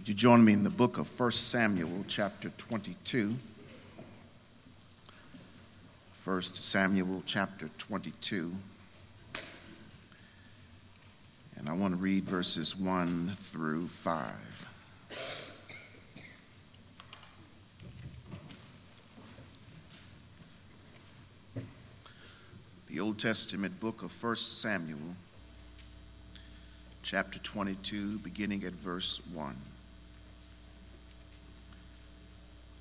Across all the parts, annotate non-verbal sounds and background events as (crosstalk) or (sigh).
Would you join me in the book of 1 Samuel, chapter 22? 1 Samuel, chapter 22. And I want to read verses 1 through 5. The Old Testament book of 1 Samuel, chapter 22, beginning at verse 1.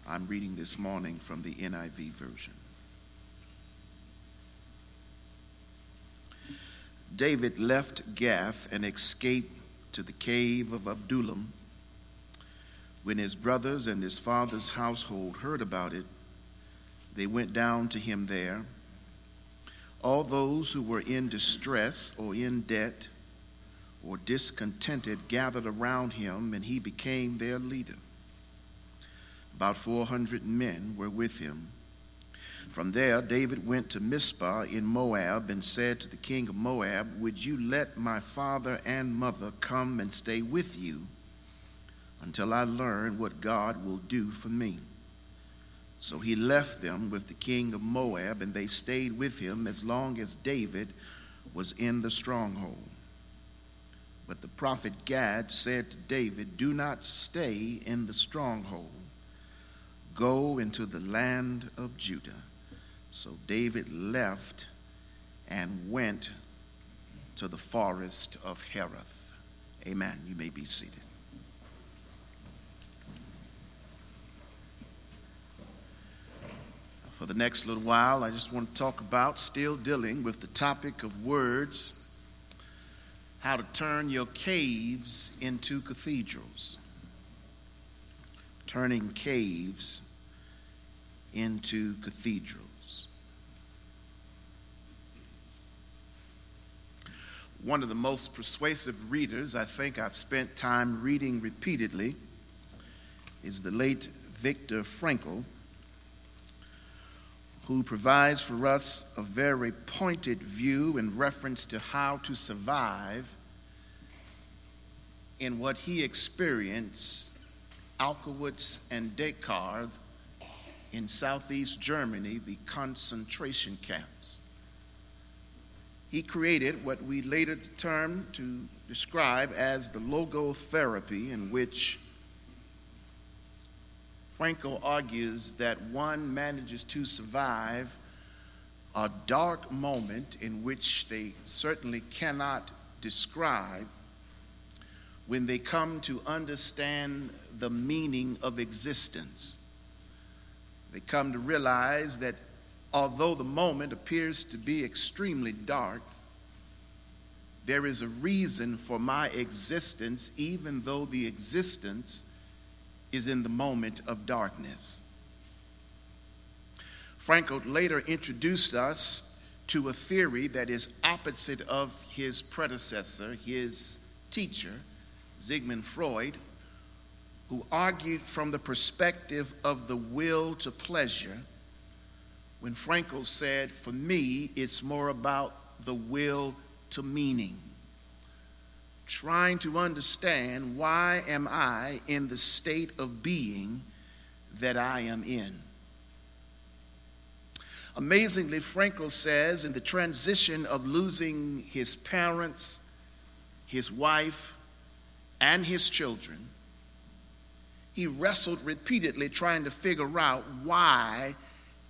I'm reading this morning from the NIV version. David left Gath and escaped to the cave of Adullam. When his brothers and his father's household heard about it, they went down to him there. All those who were in distress or in debt or discontented gathered around him, and he became their leader. About 400 men were with him. From there, David went to Mizpah in Moab and said to the king of Moab, Would you let my father and mother come and stay with you until I learn what God will do for me? So he left them with the king of Moab, and they stayed with him as long as David was in the stronghold. But the prophet Gad said to David, Do not stay in the stronghold Go into the land of Judah. So David left and went to the forest of Hereth. Amen. You may be seated. For the next little while, I just want to talk about still dealing with the topic of words, how to turn your caves into cathedrals. Turning caves into cathedrals. One of the most persuasive readers I think I've spent time reading repeatedly is the late Viktor Frankl, who provides for us a very pointed view in reference to how to survive in what he experienced Auschwitz and Dachau in southeast Germany, the concentration camps. He created what we later termed to describe as the logotherapy, in which Frankl argues that one manages to survive a dark moment in which they certainly cannot describe when they come to understand the meaning of existence. They come to realize that although the moment appears to be extremely dark, there is a reason for my existence, even though the existence is in the moment of darkness. Frankl later introduced us to a theory that is opposite of his predecessor, his teacher, Sigmund Freud, who argued from the perspective of the will to pleasure, when Frankl said, For me, it's more about the will to meaning. Trying to understand why am I in the state of being that I am in. Amazingly, Frankl says in the transition of losing his parents, his wife, and his children, he wrestled repeatedly trying to figure out why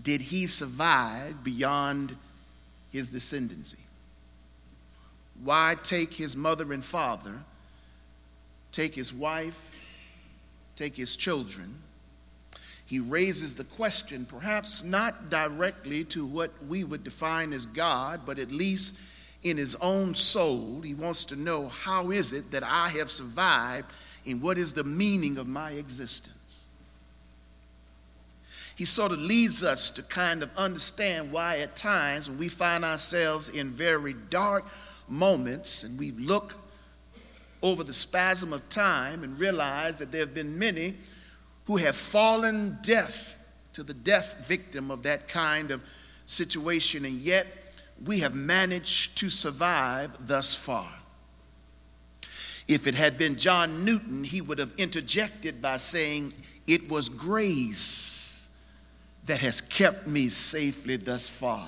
did he survive beyond his descendancy? Why take his mother and father, take his wife, take his children? He raises the question, perhaps not directly to what we would define as God, but at least in his own soul. He wants to know how is it that I have survived in what is the meaning of my existence. He sort of leads us to kind of understand why, at times, when we find ourselves in very dark moments and we look over the spasm of time and realize that there have been many who have fallen deaf to the death victim of that kind of situation, and yet we have managed to survive thus far. If it had been John Newton, he would have interjected by saying, It was grace that has kept me safely thus far.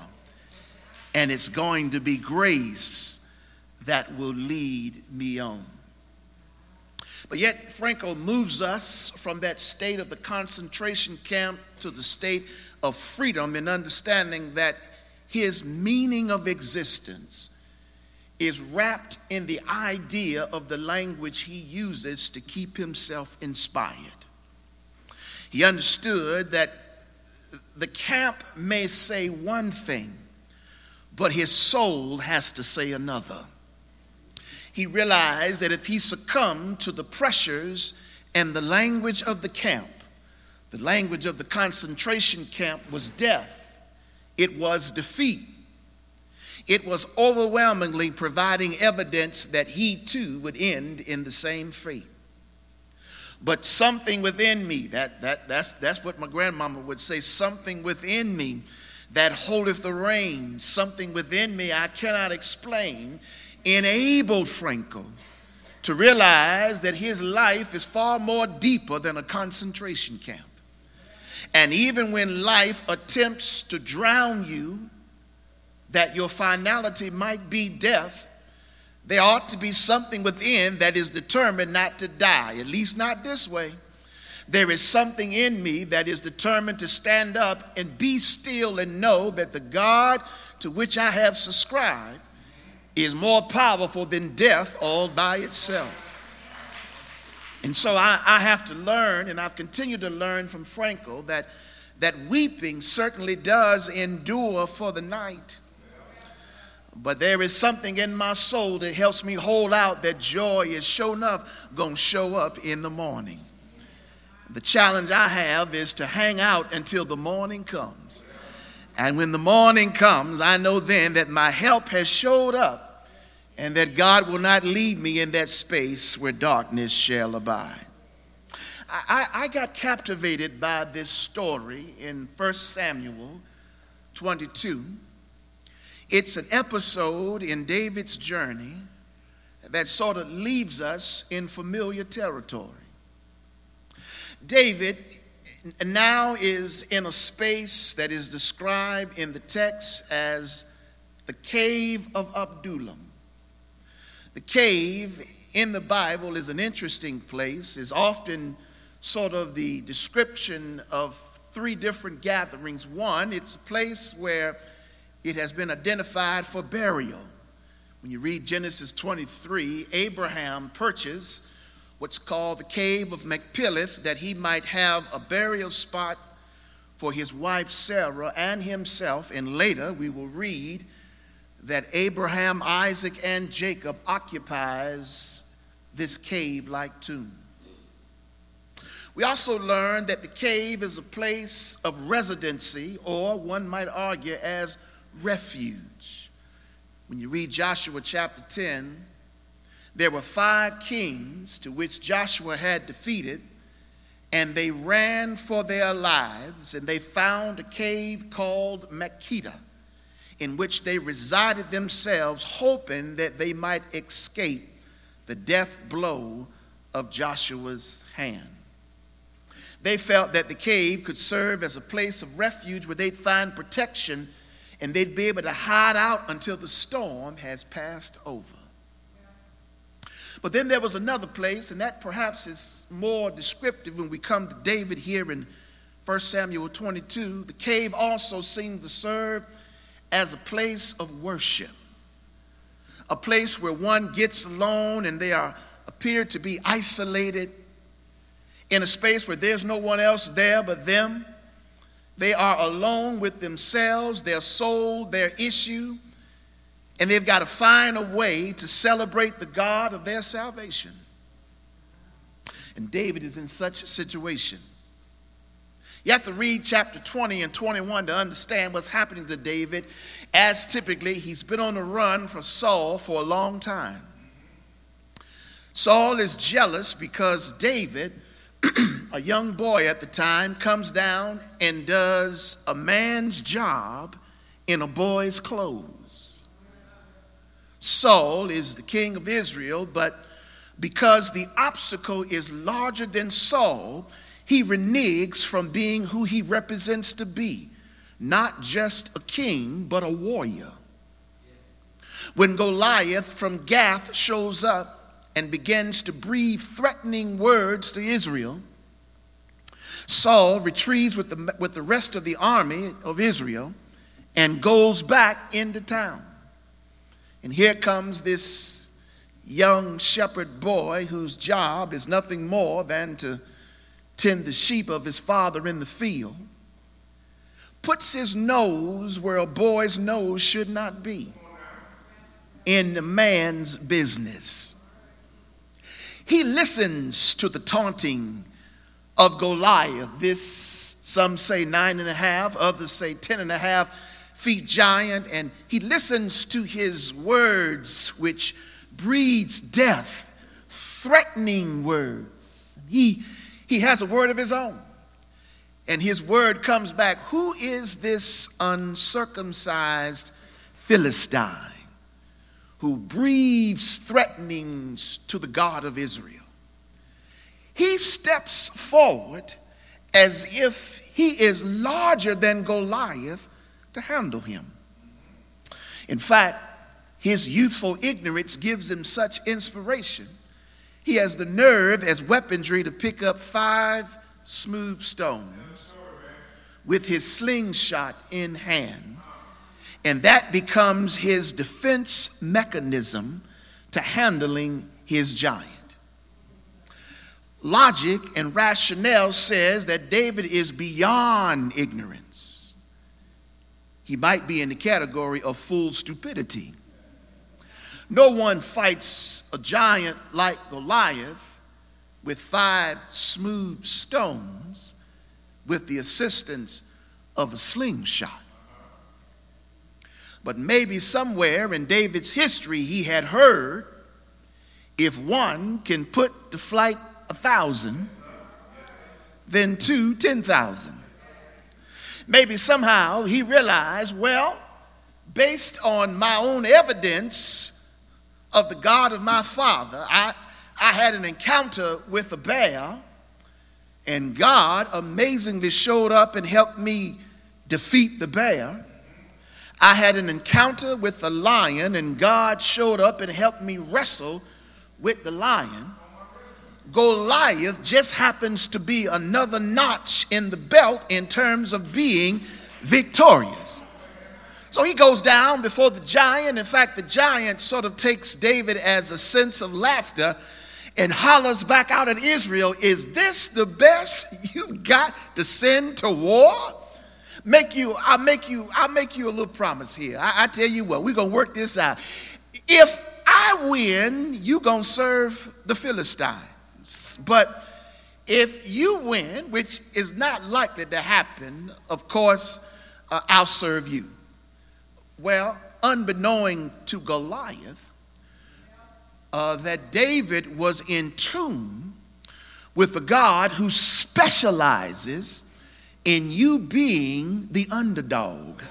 And it's going to be grace that will lead me on. But yet, Franco moves us from that state of the concentration camp to the state of freedom in understanding that his meaning of existence is wrapped in the idea of the language he uses to keep himself inspired. He understood that the camp may say one thing, but his soul has to say another. He realized that if he succumbed to the pressures and the language of the camp, the language of the concentration camp was death, it was defeat, it was overwhelmingly providing evidence that he too would end in the same fate. But something within me, that, that, that's, that's what my grandmama would say, something within me that holdeth the reins, something within me I cannot explain, enabled Franco to realize that his life is far more deeper than a concentration camp. And even when life attempts to drown you, that your finality might be death, there ought to be something within that is determined not to die, at least not this way. There is something in me that is determined to stand up and be still and know that the God to which I have subscribed is more powerful than death all by itself. And so I, I, have to learn, and I've continued to learn from Franco, that, that weeping certainly does endure for the night. But there is something in my soul that helps me hold out that joy is sure enough going to show up in the morning. The challenge I have is to hang out until the morning comes. And when the morning comes, I know then that my help has showed up and that God will not lead me in that space where darkness shall abide. I, I got captivated by this story in 1 Samuel 22 it's an episode in David's journey that sort of leaves us in familiar territory. David now is in a space that is described in the text as the cave of Adullam. The cave in the Bible is an interesting place, is often sort of the description of three different gatherings. One, it's a place where it has been identified for burial. When you read Genesis 23, Abraham purchased what's called the cave of Machpelah that he might have a burial spot for his wife Sarah and himself. And later we will read that Abraham, Isaac, and Jacob occupies this cave-like tomb. We also learn that the cave is a place of residency, or one might argue as refuge. When you read Joshua chapter 10, there were five kings to which Joshua had defeated, and they ran for their lives, and they found a cave called Makkedah, in which they resided themselves, hoping that they might escape the death blow of Joshua's hand. They felt that the cave could serve as a place of refuge where they'd find protection and they'd be able to hide out until the storm has passed over. But then there was another place, and that perhaps is more descriptive when we come to David here in 1 Samuel 22. The cave also seems to serve as a place of worship, a place where one gets alone and they are appear to be isolated in a space where there's no one else there but them. They are alone with themselves, their soul, their issue, and they've got to find a way to celebrate the God of their salvation. And David is in such a situation. You have to read chapter 20 and 21 to understand what's happening to David, as typically he's been on the run for Saul for a long time. Saul is jealous because David a young boy at the time comes down and does a man's job in a boy's clothes. Saul is the king of Israel, but, because the obstacle is larger than Saul, he reneges from being who he represents to be not just a king, but a warrior. When Goliath from Gath shows up and begins to breathe threatening words to Israel, Saul retrieves with the, with the rest of the army of Israel and goes back into town. And here comes this young shepherd boy whose job is nothing more than to tend the sheep of his father in the field puts his nose where a boy's nose should not be in the man's business. He listens to the taunting of Goliath, this, some say nine and a half, others say ten and a half feet giant, and he listens to his words, which breeds death, threatening words. He, he has a word of his own. And his word comes back Who is this uncircumcised Philistine who breathes threatenings to the God of Israel? He steps forward as if he is larger than Goliath to handle him. In fact, his youthful ignorance gives him such inspiration. He has the nerve as weaponry to pick up five smooth stones with his slingshot in hand. And that becomes his defense mechanism to handling his giant. Logic and rationale says that David is beyond ignorance. He might be in the category of full stupidity. No one fights a giant like Goliath with five smooth stones with the assistance of a slingshot. But maybe somewhere in David's history he had heard if one can put to flight a thousand, then two, ten thousand. Maybe somehow he realized, well, based on my own evidence of the God of my father, I, I had an encounter with a bear, and God amazingly showed up and helped me defeat the bear. I had an encounter with a lion, and God showed up and helped me wrestle with the lion. Goliath just happens to be another notch in the belt in terms of being victorious. So he goes down before the giant. In fact, the giant sort of takes David as a sense of laughter and hollers back out at Israel, Is this the best you've got to send to war? Make you, I'll make you, I'll make you a little promise here. I, I tell you what, we're gonna work this out. If I win, you're gonna serve the Philistines. But if you win, which is not likely to happen, of course, uh, I'll serve you. Well, unbeknown to Goliath, uh, that David was in tune with the God who specializes in you being the underdog.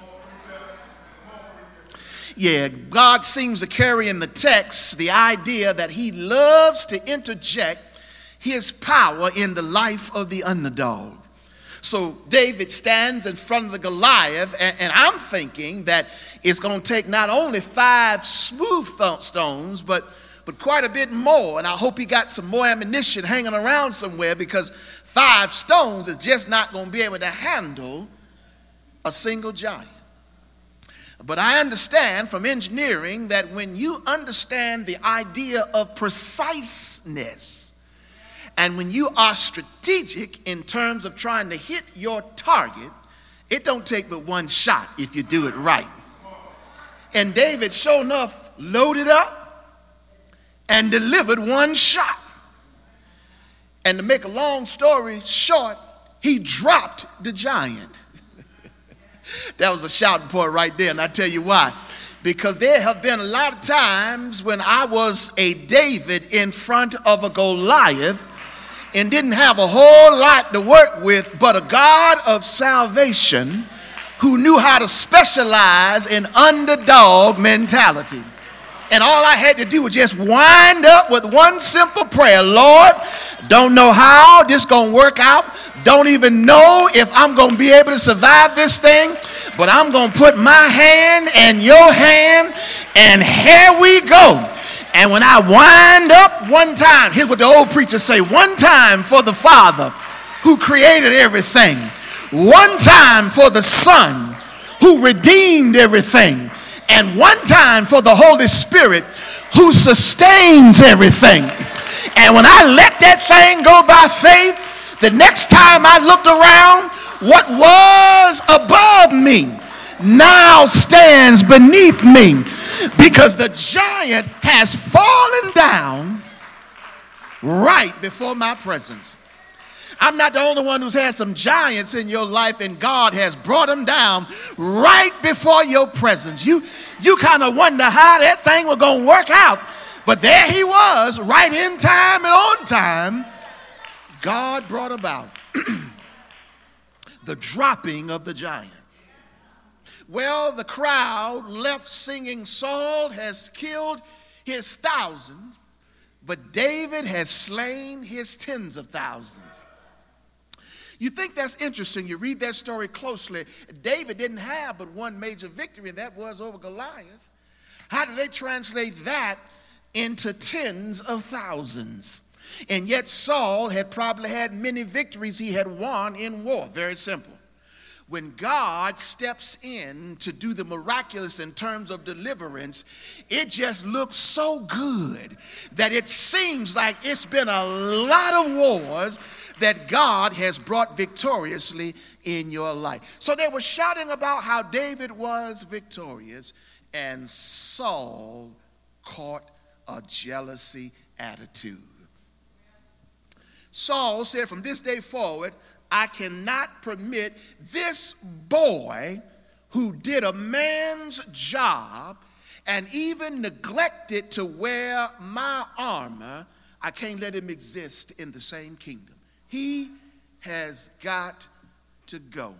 Yeah, God seems to carry in the text the idea that He loves to interject His power in the life of the underdog. So David stands in front of the Goliath, and, and I'm thinking that it's going to take not only five smooth stones, but but quite a bit more. And I hope he got some more ammunition hanging around somewhere because five stones is just not going to be able to handle a single giant. But I understand from engineering that when you understand the idea of preciseness, and when you are strategic in terms of trying to hit your target, it don't take but one shot if you do it right. And David, sure enough, loaded up and delivered one shot. And to make a long story short, he dropped the giant. (laughs) that was a shouting point right there, and I tell you why. Because there have been a lot of times when I was a David in front of a Goliath and didn't have a whole lot to work with, but a God of salvation who knew how to specialize in underdog mentality. And all I had to do was just wind up with one simple prayer Lord, don't know how this going to work out. Don't even know if I'm going to be able to survive this thing. But I'm going to put my hand and your hand, and here we go. And when I wind up one time, here's what the old preachers say one time for the Father who created everything, one time for the Son who redeemed everything, and one time for the Holy Spirit who sustains everything. And when I let that thing go by faith, the next time I looked around, what was above me now stands beneath me because the giant has fallen down right before my presence. I'm not the only one who's had some giants in your life, and God has brought them down right before your presence. You, you kind of wonder how that thing was going to work out. But there he was, right in time and on time. God brought about (clears throat) the dropping of the giant. Well, the crowd left singing, Saul has killed his thousands, but David has slain his tens of thousands. You think that's interesting. You read that story closely. David didn't have but one major victory, and that was over Goliath. How do they translate that into tens of thousands? And yet, Saul had probably had many victories he had won in war. Very simple when God steps in to do the miraculous in terms of deliverance, it just looks so good that it seems like it's been a lot of wars that God has brought victoriously in your life. So they were shouting about how David was victorious, and Saul caught a jealousy attitude. Saul said, From this day forward, I cannot permit this boy who did a man's job and even neglected to wear my armor, I can't let him exist in the same kingdom. He has got to go.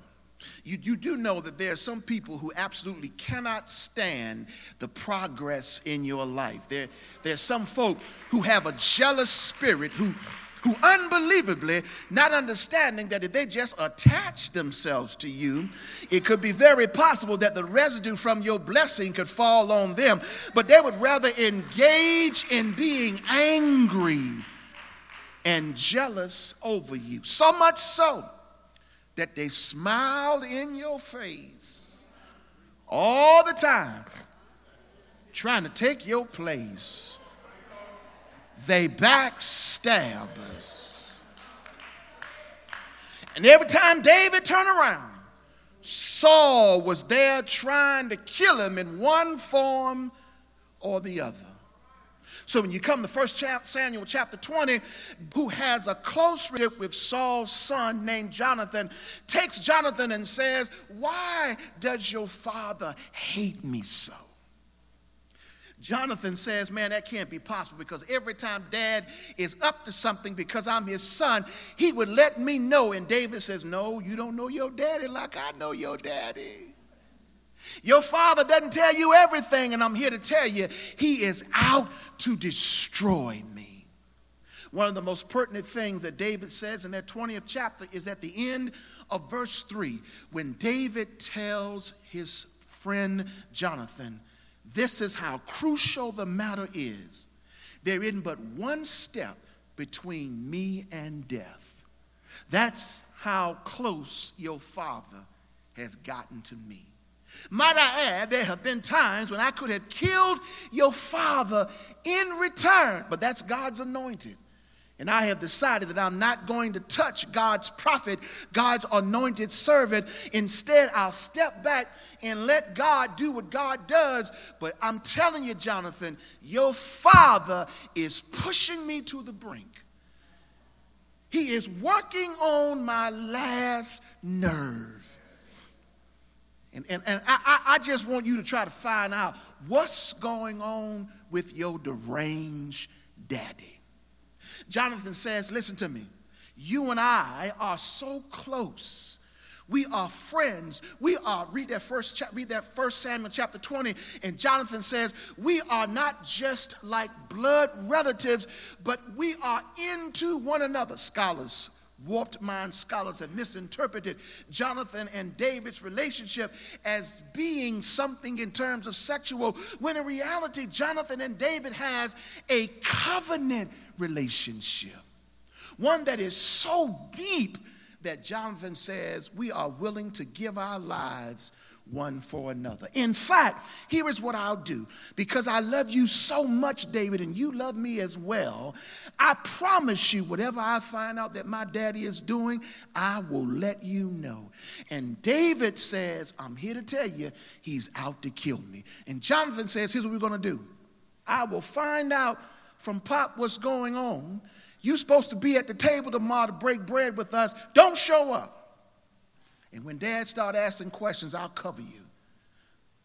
You, you do know that there are some people who absolutely cannot stand the progress in your life. There, there are some folk who have a jealous spirit who, who unbelievably, not understanding that if they just attach themselves to you, it could be very possible that the residue from your blessing could fall on them. But they would rather engage in being angry and jealous over you. So much so that they smile in your face all the time, trying to take your place they backstab us. And every time David turned around, Saul was there trying to kill him in one form or the other. So when you come to 1 Samuel chapter 20, who has a close relationship with Saul's son named Jonathan, takes Jonathan and says, Why does your father hate me so? Jonathan says, Man, that can't be possible because every time dad is up to something because I'm his son, he would let me know. And David says, No, you don't know your daddy like I know your daddy. Your father doesn't tell you everything, and I'm here to tell you, he is out to destroy me. One of the most pertinent things that David says in that 20th chapter is at the end of verse 3 when David tells his friend Jonathan, this is how crucial the matter is. There isn't but one step between me and death. That's how close your father has gotten to me. Might I add, there have been times when I could have killed your father in return, but that's God's anointed. And I have decided that I'm not going to touch God's prophet, God's anointed servant. Instead, I'll step back and let God do what God does. But I'm telling you, Jonathan, your father is pushing me to the brink. He is working on my last nerve. And, and, and I, I just want you to try to find out what's going on with your deranged daddy. Jonathan says, Listen to me. You and I are so close We are friends. We are, read that first, cha- read that first Samuel chapter 20, and Jonathan says, we are not just like blood relatives, but we are into one another. Scholars, warped mind scholars have misinterpreted Jonathan and David's relationship as being something in terms of sexual, when in reality, Jonathan and David has a covenant relationship. One that is so deep that Jonathan says we are willing to give our lives one for another. In fact, here is what I'll do. Because I love you so much, David, and you love me as well, I promise you, whatever I find out that my daddy is doing, I will let you know. And David says, I'm here to tell you, he's out to kill me. And Jonathan says, Here's what we're going to do I will find out from Pop what's going on. You're supposed to be at the table tomorrow to break bread with us. Don't show up. And when dad start asking questions, I'll cover you.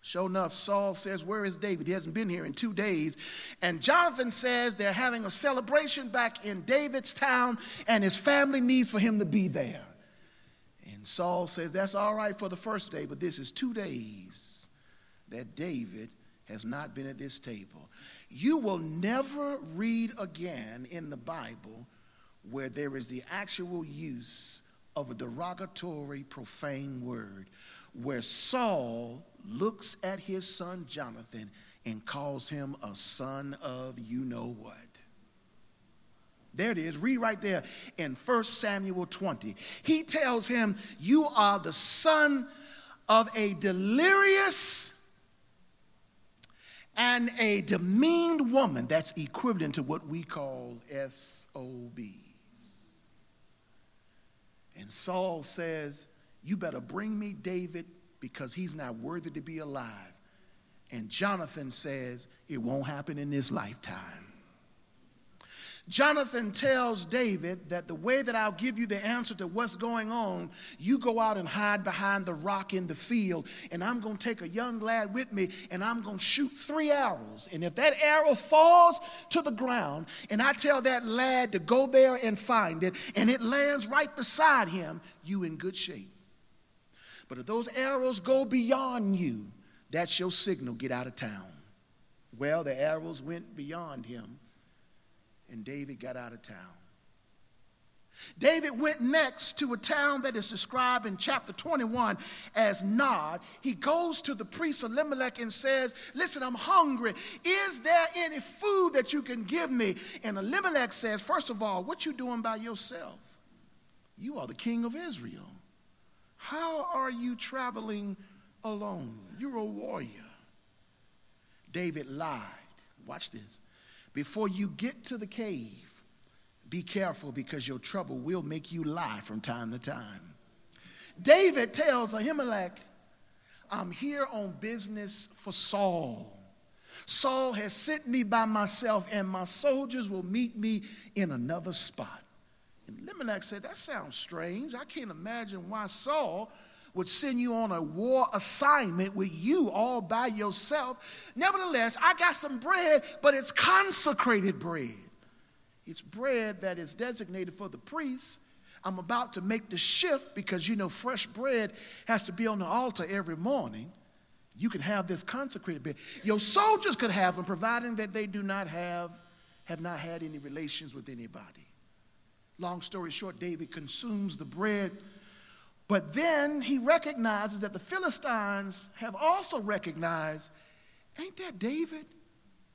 Sure enough, Saul says, Where is David? He hasn't been here in two days. And Jonathan says they're having a celebration back in David's town, and his family needs for him to be there. And Saul says, That's all right for the first day, but this is two days that David has not been at this table. You will never read again in the Bible where there is the actual use of a derogatory, profane word, where Saul looks at his son Jonathan and calls him a son of you know what. There it is. Read right there in 1 Samuel 20. He tells him, You are the son of a delirious and a demeaned woman. That's equivalent to what we call SOBs. And Saul says, You better bring me David because he's not worthy to be alive. And Jonathan says, It won't happen in this lifetime. Jonathan tells David that the way that I'll give you the answer to what's going on, you go out and hide behind the rock in the field, and I'm going to take a young lad with me, and I'm going to shoot three arrows. And if that arrow falls to the ground, and I tell that lad to go there and find it, and it lands right beside him, you in good shape. But if those arrows go beyond you, that's your signal get out of town. Well, the arrows went beyond him and David got out of town. David went next to a town that is described in chapter 21 as Nod. He goes to the priest Elimelech and says, Listen, I'm hungry. Is there any food that you can give me? And Elimelech says, First of all, what you doing by yourself? You are the king of Israel. How are you traveling alone? You're a warrior. David lied. Watch this. Before you get to the cave, be careful because your trouble will make you lie from time to time. David tells Ahimelech, I'm here on business for Saul. Saul has sent me by myself, and my soldiers will meet me in another spot. And Elimelech said, That sounds strange. I can't imagine why Saul would send you on a war assignment with you all by yourself. Nevertheless, I got some bread, but it's consecrated bread. It's bread that is designated for the priests. I'm about to make the shift because you know fresh bread has to be on the altar every morning. You can have this consecrated bread. Your soldiers could have them, providing that they do not have, have not had any relations with anybody. Long story short, David consumes the bread but then he recognizes that the Philistines have also recognized ain't that David,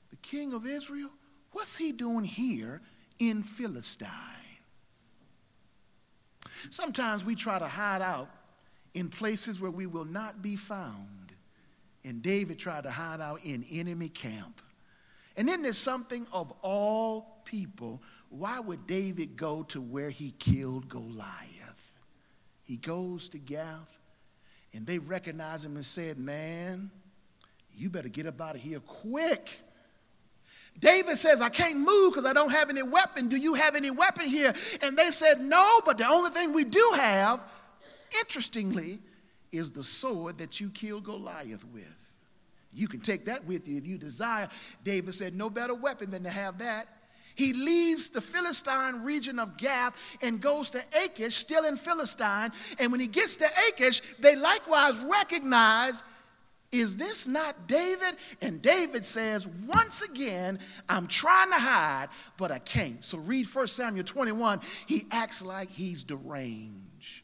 the king of Israel? What's he doing here in Philistine? Sometimes we try to hide out in places where we will not be found. And David tried to hide out in enemy camp. And then there's something of all people. Why would David go to where he killed Goliath? He goes to Gath, and they recognize him and said, Man, you better get up out of here quick. David says, I can't move because I don't have any weapon. Do you have any weapon here? And they said, No, but the only thing we do have, interestingly, is the sword that you killed Goliath with. You can take that with you if you desire. David said, No better weapon than to have that. He leaves the Philistine region of Gath and goes to Achish, still in Philistine. And when he gets to Achish, they likewise recognize is this not David? And David says, Once again, I'm trying to hide, but I can't. So read 1 Samuel 21. He acts like he's deranged.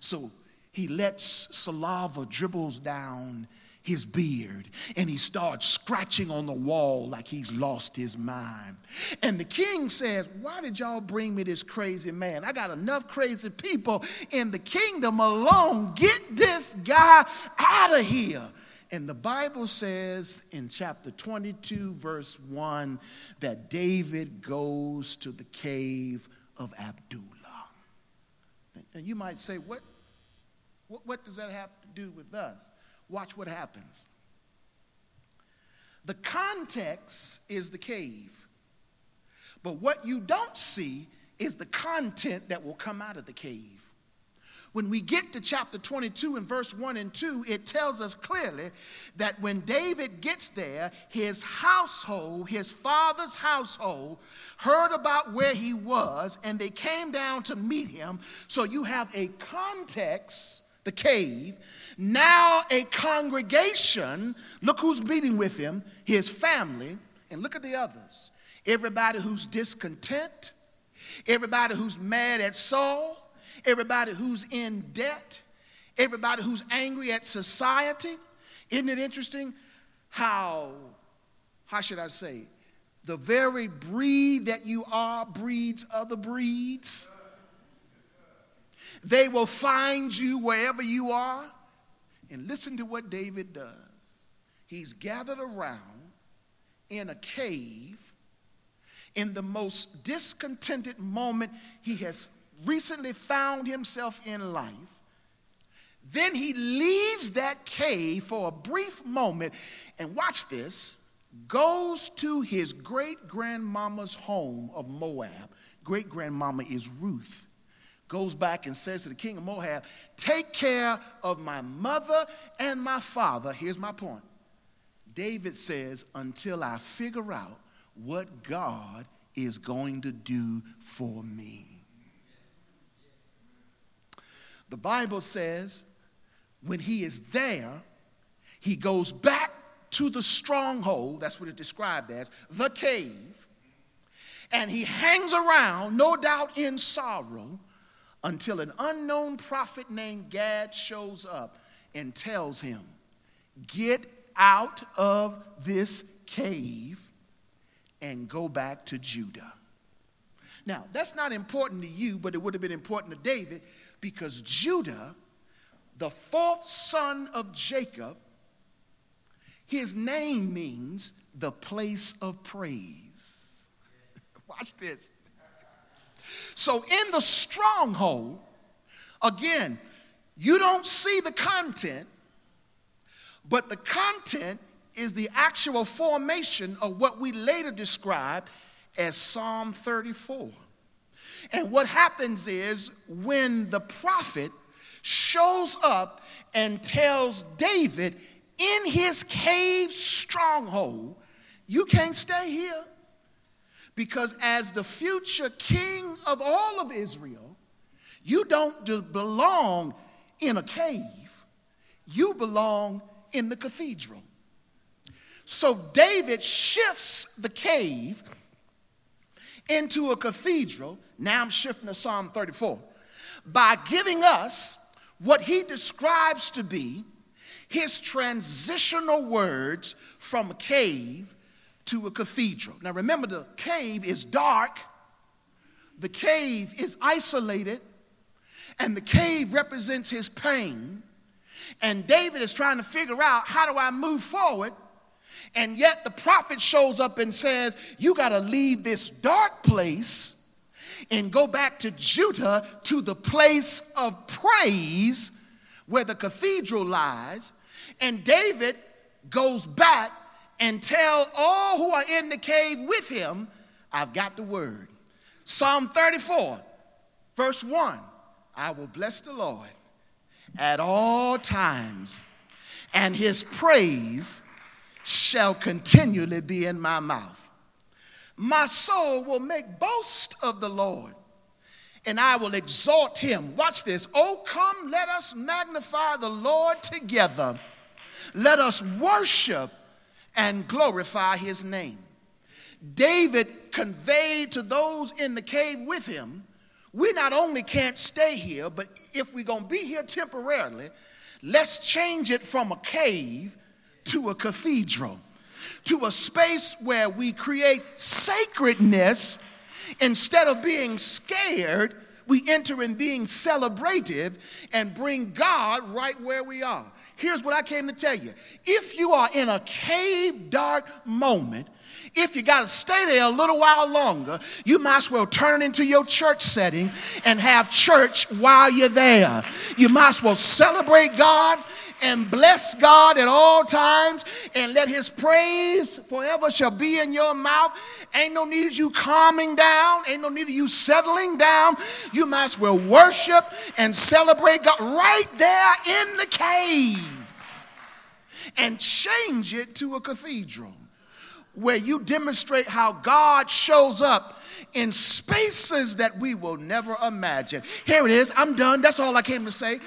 So he lets saliva dribbles down his beard and he starts scratching on the wall like he's lost his mind. And the king says, Why did y'all bring me this crazy man? I got enough crazy people in the kingdom alone. Get this guy out of here. And the Bible says in chapter 22, verse 1, that David goes to the cave of Adullam. And you might say, what, what, what does that have to do with us? Watch what happens. The context is the cave, but what you don't see is the content that will come out of the cave. When we get to chapter 22 and verse 1 and 2, it tells us clearly that when David gets there, his household, his father's household, heard about where he was and they came down to meet him. So you have a context, the cave, now, a congregation, look who's meeting with him, his family, and look at the others. Everybody who's discontent, everybody who's mad at Saul, everybody who's in debt, everybody who's angry at society. Isn't it interesting how, how should I say, the very breed that you are breeds other breeds? They will find you wherever you are. And listen to what David does. He's gathered around in a cave in the most discontented moment he has recently found himself in life. Then he leaves that cave for a brief moment and watch this, goes to his great grandmama's home of Moab. Great grandmama is Ruth goes back and says to the king of Moab, Take care of my mother and my father. Here's my point. David says, Until I figure out what God is going to do for me. The Bible says, when he is there, he goes back to the stronghold, that's what it's described as, the cave, and he hangs around, no doubt in sorrow, until an unknown prophet named Gad shows up and tells him, Get out of this cave and go back to Judah. Now, that's not important to you, but it would have been important to David because Judah, the fourth son of Jacob, his name means the place of praise. (laughs) Watch this. So, in the stronghold, again, you don't see the content, but the content is the actual formation of what we later describe as Psalm 34. And what happens is when the prophet shows up and tells David in his cave stronghold, you can't stay here. Because as the future king of all of Israel, you don't belong in a cave, you belong in the cathedral. So David shifts the cave into a cathedral. Now I'm shifting to Psalm 34 by giving us what he describes to be his transitional words from a cave to a cathedral. Now remember, the cave is dark, the cave is isolated, and the cave represents his pain. And David is trying to figure out how do I move forward? And yet the prophet shows up and says, You got to leave this dark place and go back to Judah to the place of praise where the cathedral lies. And David goes back and tell all who are in the cave with him, I've got the word. Psalm 34, verse 1 I will bless the Lord at all times, and his praise shall continually be in my mouth. My soul will make boast of the Lord, and I will exalt him. Watch this. Oh, come, let us magnify the Lord together. Let us worship and glorify his name. David conveyed to those in the cave with him, we not only can't stay here, but if we're going to be here temporarily, let's change it from a cave to a cathedral, to a space where we create sacredness instead of being scared. We enter in being celebrative and bring God right where we are. Here's what I came to tell you. If you are in a cave dark moment, if you got to stay there a little while longer, you might as well turn it into your church setting and have church while you're there. You might as well celebrate God and bless God at all times and let his praise forever shall be in your mouth. Ain't no need of you calming down, ain't no need of you settling down. You might as well worship and celebrate God right there in the cave and change it to a cathedral where you demonstrate how God shows up in spaces that we will never imagine. Here it is. I'm done. That's all I came to say.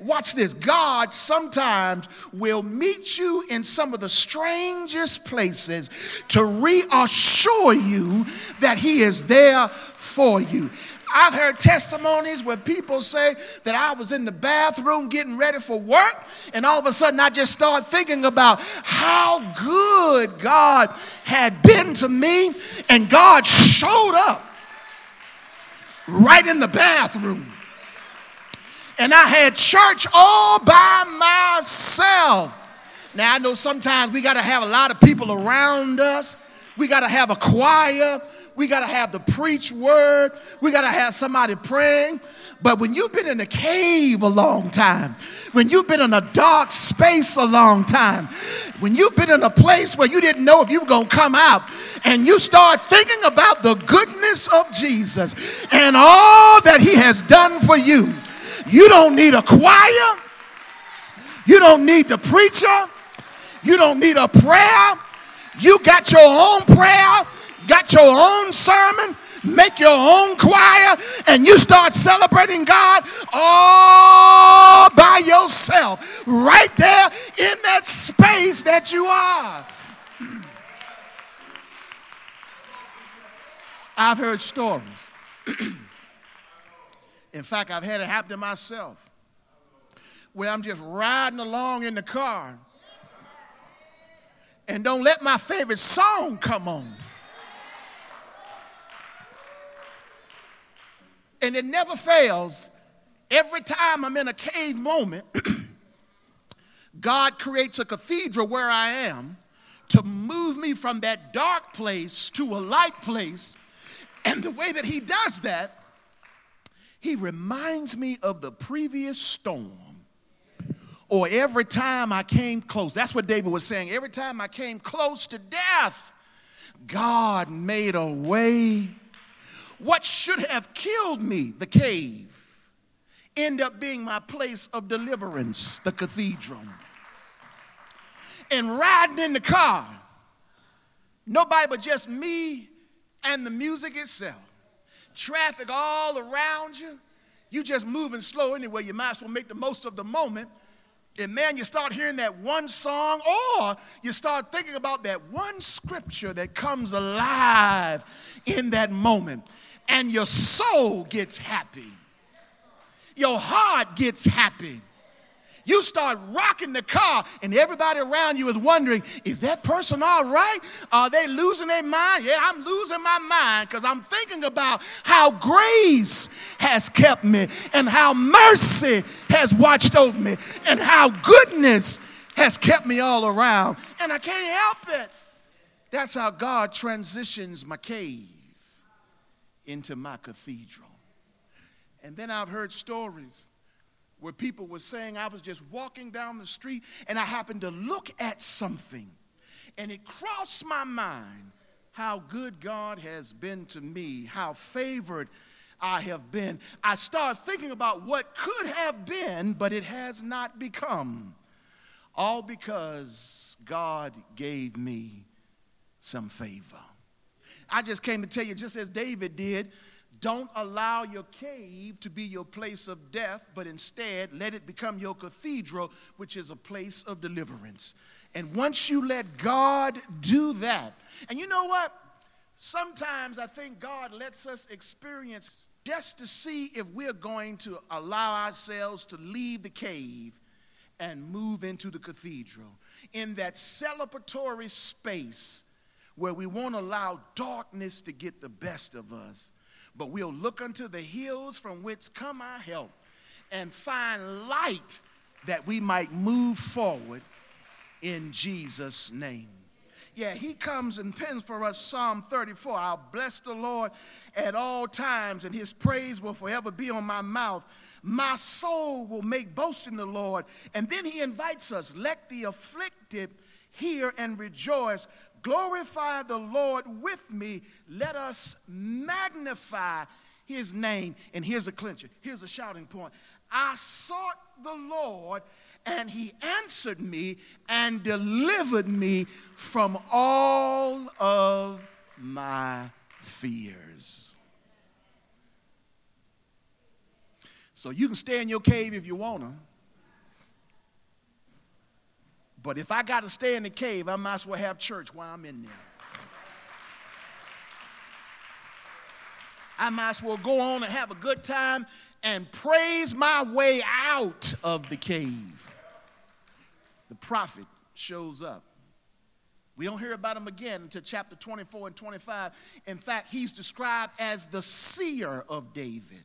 Watch this. God sometimes will meet you in some of the strangest places to reassure you that He is there for you. I've heard testimonies where people say that I was in the bathroom getting ready for work, and all of a sudden I just started thinking about how good God had been to me, and God showed up right in the bathroom. And I had church all by myself. Now, I know sometimes we got to have a lot of people around us. We got to have a choir. We got to have the preach word. We got to have somebody praying. But when you've been in a cave a long time, when you've been in a dark space a long time, when you've been in a place where you didn't know if you were going to come out, and you start thinking about the goodness of Jesus and all that he has done for you, you don't need a choir. You don't need the preacher. You don't need a prayer. You got your own prayer got your own sermon, make your own choir, and you start celebrating God all by yourself, right there in that space that you are. (clears throat) I've heard stories. (clears throat) in fact, I've had it happen to myself where I'm just riding along in the car and don't let my favorite song come on. And it never fails. Every time I'm in a cave moment, (clears throat) God creates a cathedral where I am to move me from that dark place to a light place. And the way that He does that, He reminds me of the previous storm. Or every time I came close, that's what David was saying. Every time I came close to death, God made a way what should have killed me, the cave, end up being my place of deliverance, the cathedral. And riding in the car, nobody but just me and the music itself. Traffic all around you. You just moving slow anyway. You might as well make the most of the moment. And man, you start hearing that one song, or you start thinking about that one scripture that comes alive in that moment and your soul gets happy. Your heart gets happy. You start rocking the car, and everybody around you is wondering, is that person all right? Are they losing their mind? Yeah, I'm losing my mind because I'm thinking about how grace has kept me, and how mercy has watched over me, and how goodness has kept me all around. And I can't help it. That's how God transitions my cave into my cathedral. And then I've heard stories where people were saying I was just walking down the street and I happened to look at something and it crossed my mind how good God has been to me, how favored I have been. I started thinking about what could have been, but it has not become. All because God gave me some favor. I just came to tell you, just as David did, don't allow your cave to be your place of death, but instead let it become your cathedral, which is a place of deliverance. And once you let God do that, and you know what? Sometimes I think God lets us experience just to see if we're going to allow ourselves to leave the cave and move into the cathedral. In that celebratory space where we won't allow darkness to get the best of us, but we'll look unto the hills from which come our help and find light that we might move forward in Jesus' name. Yeah, he comes and pens for us Psalm 34. I'll bless the Lord at all times, and his praise will forever be on my mouth. My soul will make boast in the Lord. And then he invites us, let the afflicted hear and rejoice. Glorify the Lord with me. Let us magnify his name. And here's a clincher, here's a shouting point. I sought the Lord and he answered me and delivered me from all of my fears. So you can stay in your cave if you want to. But if I got to stay in the cave, I might as well have church while I'm in there. I might as well go on and have a good time and praise my way out of the cave the prophet shows up. We don't hear about him again until chapter 24 and 25. In fact, he's described as the seer of David.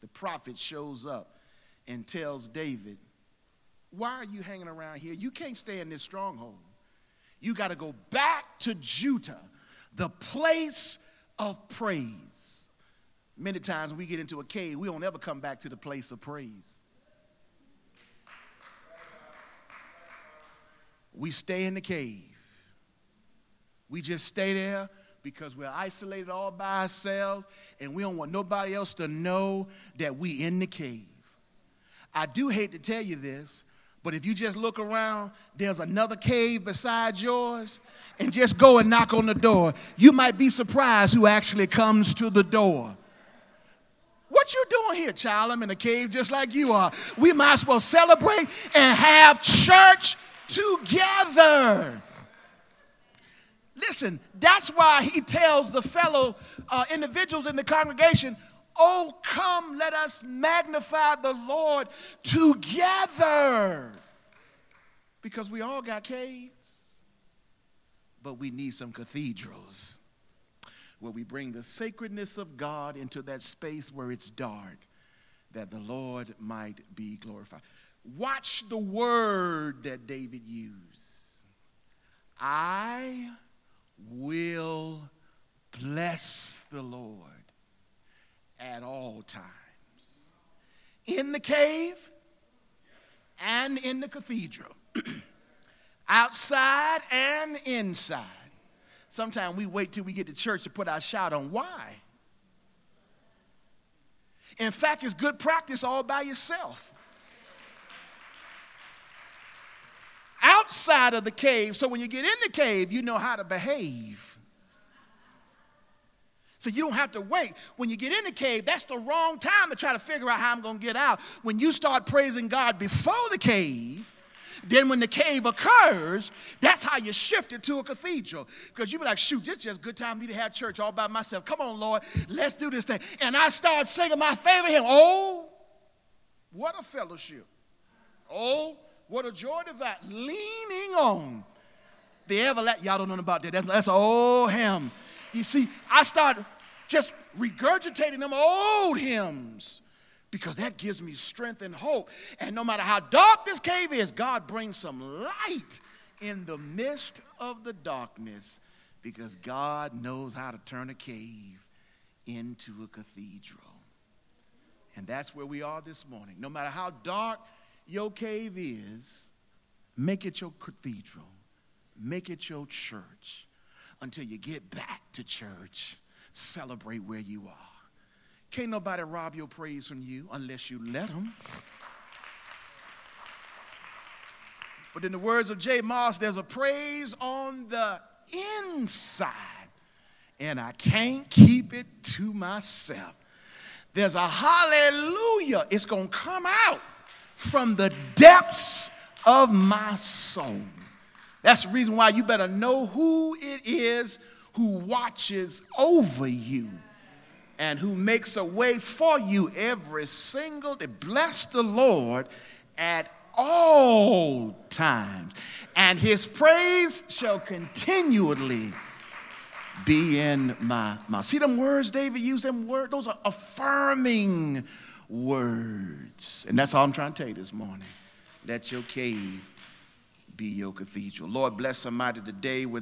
The prophet shows up and tells David, Why are you hanging around here? You can't stay in this stronghold. You got to go back to Judah, the place of praise. Many times when we get into a cave, we don't ever come back to the place of praise. we stay in the cave. We just stay there because we're isolated all by ourselves and we don't want nobody else to know that we in the cave. I do hate to tell you this, but if you just look around, there's another cave besides yours, and just go and knock on the door. You might be surprised who actually comes to the door. What you doing here, child? I'm in a cave just like you are. We might as well celebrate and have church together. Listen, that's why he tells the fellow uh, individuals in the congregation, Oh, come, let us magnify the Lord together. Because we all got caves, but we need some cathedrals where we bring the sacredness of God into that space where it's dark, that the Lord might be glorified. Watch the word that David used. I will bless the Lord at all times. In the cave and in the cathedral, (clears throat) outside and inside. Sometimes we wait till we get to church to put our shout on. Why? In fact, it's good practice all by yourself. outside of the cave. So when you get in the cave, you know how to behave. So you don't have to wait. When you get in the cave, that's the wrong time to try to figure out how I'm going to get out. When you start praising God before the cave, then when the cave occurs, that's how you shift it to a cathedral. Because you be like, shoot, this is just good time for me to have church all by myself. Come on, Lord, let's do this thing. And I start singing my favorite hymn. Oh, what a fellowship. Oh, what a joy divine. Leaning on the everlasting. Y'all don't know about that. That's, that's old hymn. You see, I start just regurgitating them old hymns because that gives me strength and hope. And no matter how dark this cave is, God brings some light in the midst of the darkness because God knows how to turn a cave into a cathedral. And that's where we are this morning. No matter how dark your cave is, make it your cathedral, make it your church until you get back to church. Celebrate where you are. Can't nobody rob your praise from you unless you let them. But in the words of J. Moss, there's a praise on the inside. and I can't keep it to myself. There's a hallelujah. It's going to come out from the depths of my soul. That's the reason why you better know who it is who watches over you and who makes a way for you every single day. Bless the Lord at all times, and his praise shall continually be in my mouth. See them words David used them words? Those are affirming words. And that's all I'm trying to tell you this morning. Let your cave be your cathedral. Lord, bless somebody today with